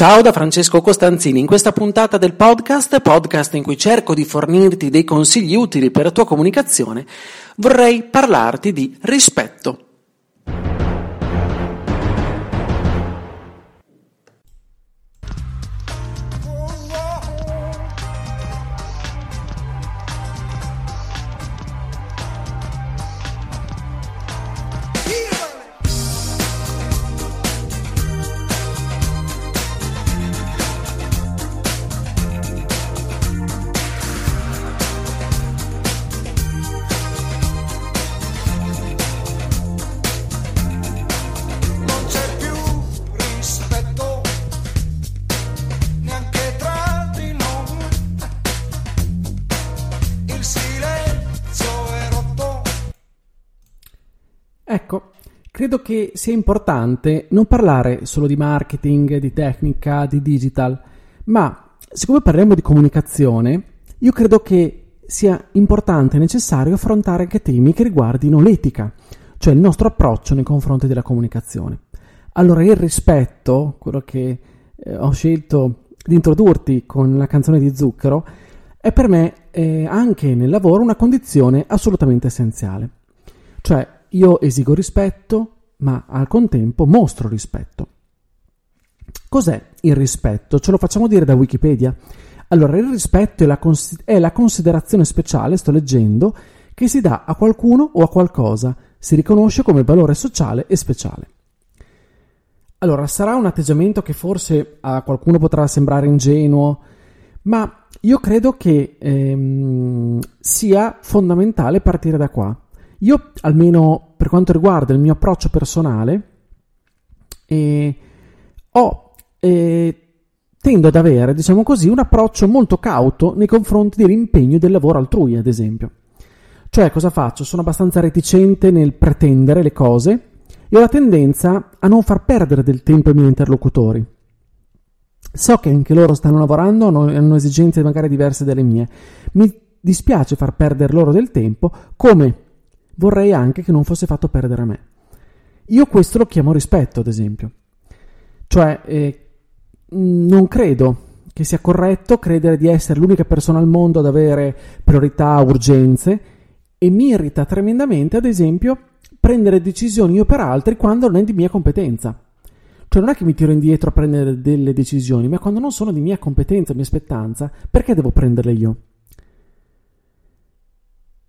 Ciao da Francesco Costanzini, in questa puntata del podcast, podcast in cui cerco di fornirti dei consigli utili per la tua comunicazione, vorrei parlarti di rispetto. Ecco, credo che sia importante non parlare solo di marketing, di tecnica, di digital, ma siccome parliamo di comunicazione, io credo che sia importante e necessario affrontare anche temi che riguardino l'etica, cioè il nostro approccio nei confronti della comunicazione. Allora, il rispetto, quello che eh, ho scelto di introdurti con la canzone di Zucchero, è per me eh, anche nel lavoro una condizione assolutamente essenziale. Cioè, io esigo rispetto, ma al contempo mostro rispetto. Cos'è il rispetto? Ce lo facciamo dire da Wikipedia. Allora, il rispetto è la, cons- è la considerazione speciale, sto leggendo, che si dà a qualcuno o a qualcosa, si riconosce come valore sociale e speciale. Allora, sarà un atteggiamento che forse a qualcuno potrà sembrare ingenuo, ma io credo che ehm, sia fondamentale partire da qua. Io, almeno per quanto riguarda il mio approccio personale, eh, ho, eh, tendo ad avere, diciamo così, un approccio molto cauto nei confronti dell'impegno del lavoro altrui, ad esempio. Cioè, cosa faccio? Sono abbastanza reticente nel pretendere le cose e ho la tendenza a non far perdere del tempo ai miei interlocutori. So che anche loro stanno lavorando, hanno, hanno esigenze magari diverse dalle mie. Mi dispiace far perdere loro del tempo, come vorrei anche che non fosse fatto perdere a me. Io questo lo chiamo rispetto, ad esempio. Cioè, eh, non credo che sia corretto credere di essere l'unica persona al mondo ad avere priorità, urgenze, e mi irrita tremendamente, ad esempio, prendere decisioni io per altri quando non è di mia competenza. Cioè non è che mi tiro indietro a prendere delle decisioni, ma quando non sono di mia competenza, mia spettanza, perché devo prenderle io?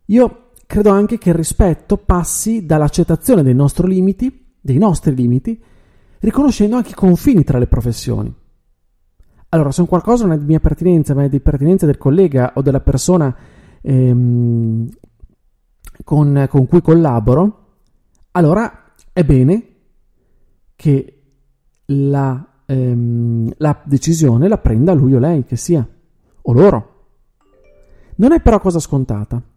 Io credo anche che il rispetto passi dall'accettazione dei nostri limiti, dei nostri limiti, riconoscendo anche i confini tra le professioni. Allora, se un qualcosa non è di mia pertinenza, ma è di pertinenza del collega o della persona ehm, con, con cui collaboro, allora è bene che la, ehm, la decisione la prenda lui o lei, che sia, o loro. Non è però cosa scontata.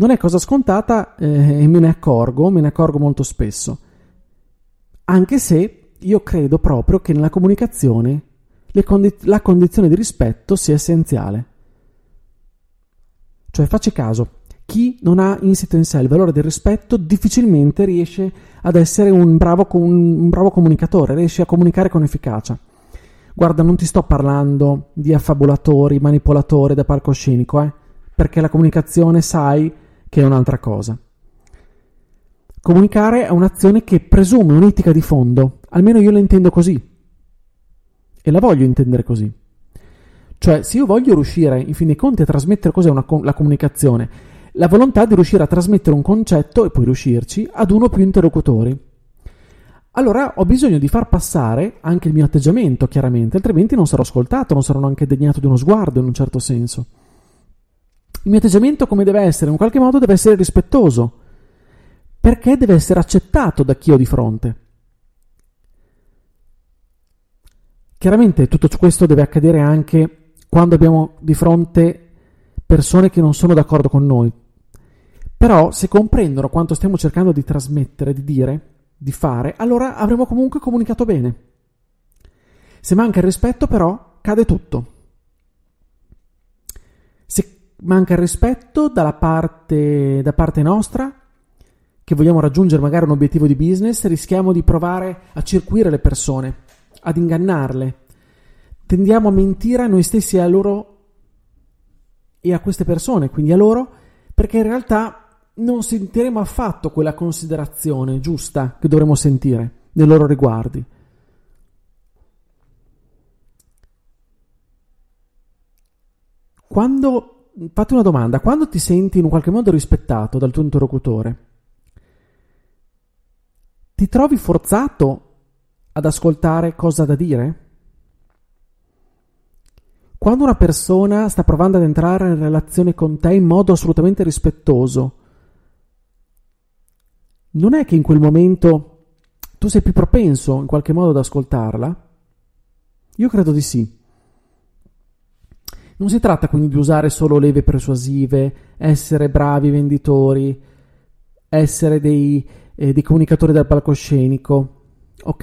Non è cosa scontata eh, e me ne accorgo, me ne accorgo molto spesso. Anche se io credo proprio che nella comunicazione condi- la condizione di rispetto sia essenziale. Cioè, facci caso, chi non ha insito in sé il valore del rispetto difficilmente riesce ad essere un bravo, un bravo comunicatore, riesce a comunicare con efficacia. Guarda, non ti sto parlando di affabulatori, manipolatori da palcoscenico, eh? perché la comunicazione sai che è un'altra cosa. Comunicare è un'azione che presume un'etica di fondo, almeno io la intendo così. E la voglio intendere così. Cioè, se io voglio riuscire, in fin dei conti, a trasmettere cos'è una, la comunicazione, la volontà di riuscire a trasmettere un concetto e poi riuscirci ad uno o più interlocutori. Allora ho bisogno di far passare anche il mio atteggiamento, chiaramente, altrimenti non sarò ascoltato, non sarò neanche degnato di uno sguardo in un certo senso. Il mio atteggiamento come deve essere? In qualche modo deve essere rispettoso, perché deve essere accettato da chi ho di fronte. Chiaramente tutto questo deve accadere anche quando abbiamo di fronte persone che non sono d'accordo con noi. Però se comprendono quanto stiamo cercando di trasmettere, di dire, di fare, allora avremo comunque comunicato bene. Se manca il rispetto, però, cade tutto. Manca il rispetto parte, da parte nostra, che vogliamo raggiungere magari un obiettivo di business, rischiamo di provare a circuire le persone, ad ingannarle. Tendiamo a mentire a noi stessi e a loro e a queste persone, quindi a loro, perché in realtà non sentiremo affatto quella considerazione giusta che dovremmo sentire nei loro riguardi. Quando, fate una domanda, quando ti senti in un qualche modo rispettato dal tuo interlocutore, ti trovi forzato ad ascoltare cosa da dire? Quando una persona sta provando ad entrare in relazione con te in modo assolutamente rispettoso, non è che in quel momento tu sei più propenso in qualche modo ad ascoltarla? Io credo di sì. Non si tratta quindi di usare solo leve persuasive, essere bravi venditori, essere dei, eh, dei comunicatori del palcoscenico, ok?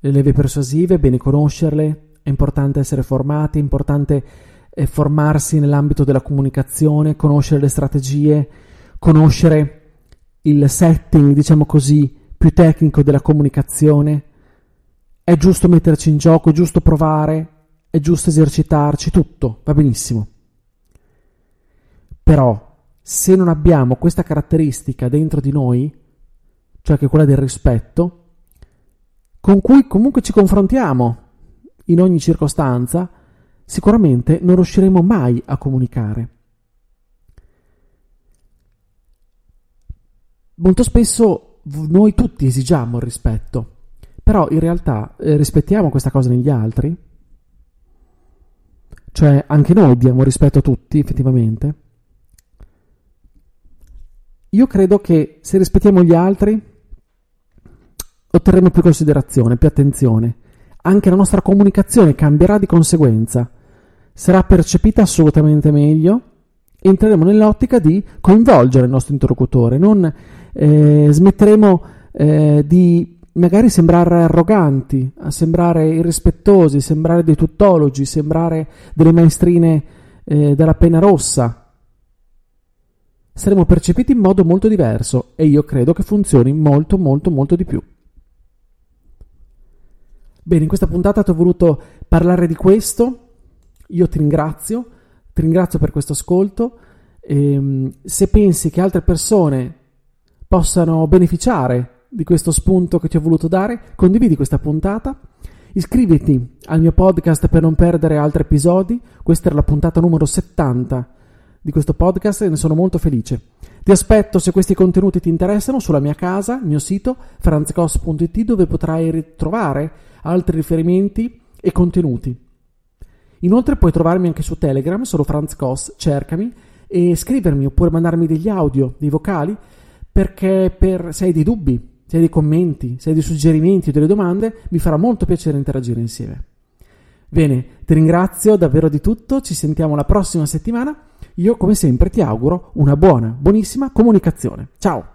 Le leve persuasive, bene conoscerle, è importante essere formati, è importante eh, formarsi nell'ambito della comunicazione, conoscere le strategie, conoscere il setting, diciamo così, più tecnico della comunicazione. È giusto metterci in gioco, è giusto provare, è giusto esercitarci, tutto, va benissimo. Però, se non abbiamo questa caratteristica dentro di noi, cioè che è quella del rispetto, con cui comunque ci confrontiamo in ogni circostanza, sicuramente non riusciremo mai a comunicare. Molto spesso noi tutti esigiamo il rispetto, però in realtà eh, rispettiamo questa cosa negli altri? Cioè anche noi diamo rispetto a tutti effettivamente? Io credo che se rispettiamo gli altri otterremo più considerazione, più attenzione. Anche la nostra comunicazione cambierà di conseguenza. Sarà percepita assolutamente meglio entreremo nell'ottica di coinvolgere il nostro interlocutore, non eh, smetteremo eh, di magari sembrare arroganti, a sembrare irrispettosi, sembrare dei tuttologi, sembrare delle maestrine eh, della penna rossa. Saremo percepiti in modo molto diverso e io credo che funzioni molto molto molto di più. Bene, in questa puntata ti ho voluto parlare di questo, io ti ringrazio, ti ringrazio per questo ascolto. E, ehm, se pensi che altre persone possano beneficiare di questo spunto che ti ho voluto dare, condividi questa puntata. Iscriviti al mio podcast per non perdere altri episodi. Questa era la puntata numero 70 di questo podcast e ne sono molto felice. Ti aspetto se questi contenuti ti interessano sulla mia casa, il mio sito franzcos.it dove potrai ritrovare altri riferimenti e contenuti. Inoltre puoi trovarmi anche su Telegram, solo Franz Koss, cercami e scrivermi oppure mandarmi degli audio, dei vocali, perché per, se hai dei dubbi, se hai dei commenti, se hai dei suggerimenti o delle domande, mi farà molto piacere interagire insieme. Bene, ti ringrazio davvero di tutto, ci sentiamo la prossima settimana. Io come sempre ti auguro una buona, buonissima comunicazione. Ciao!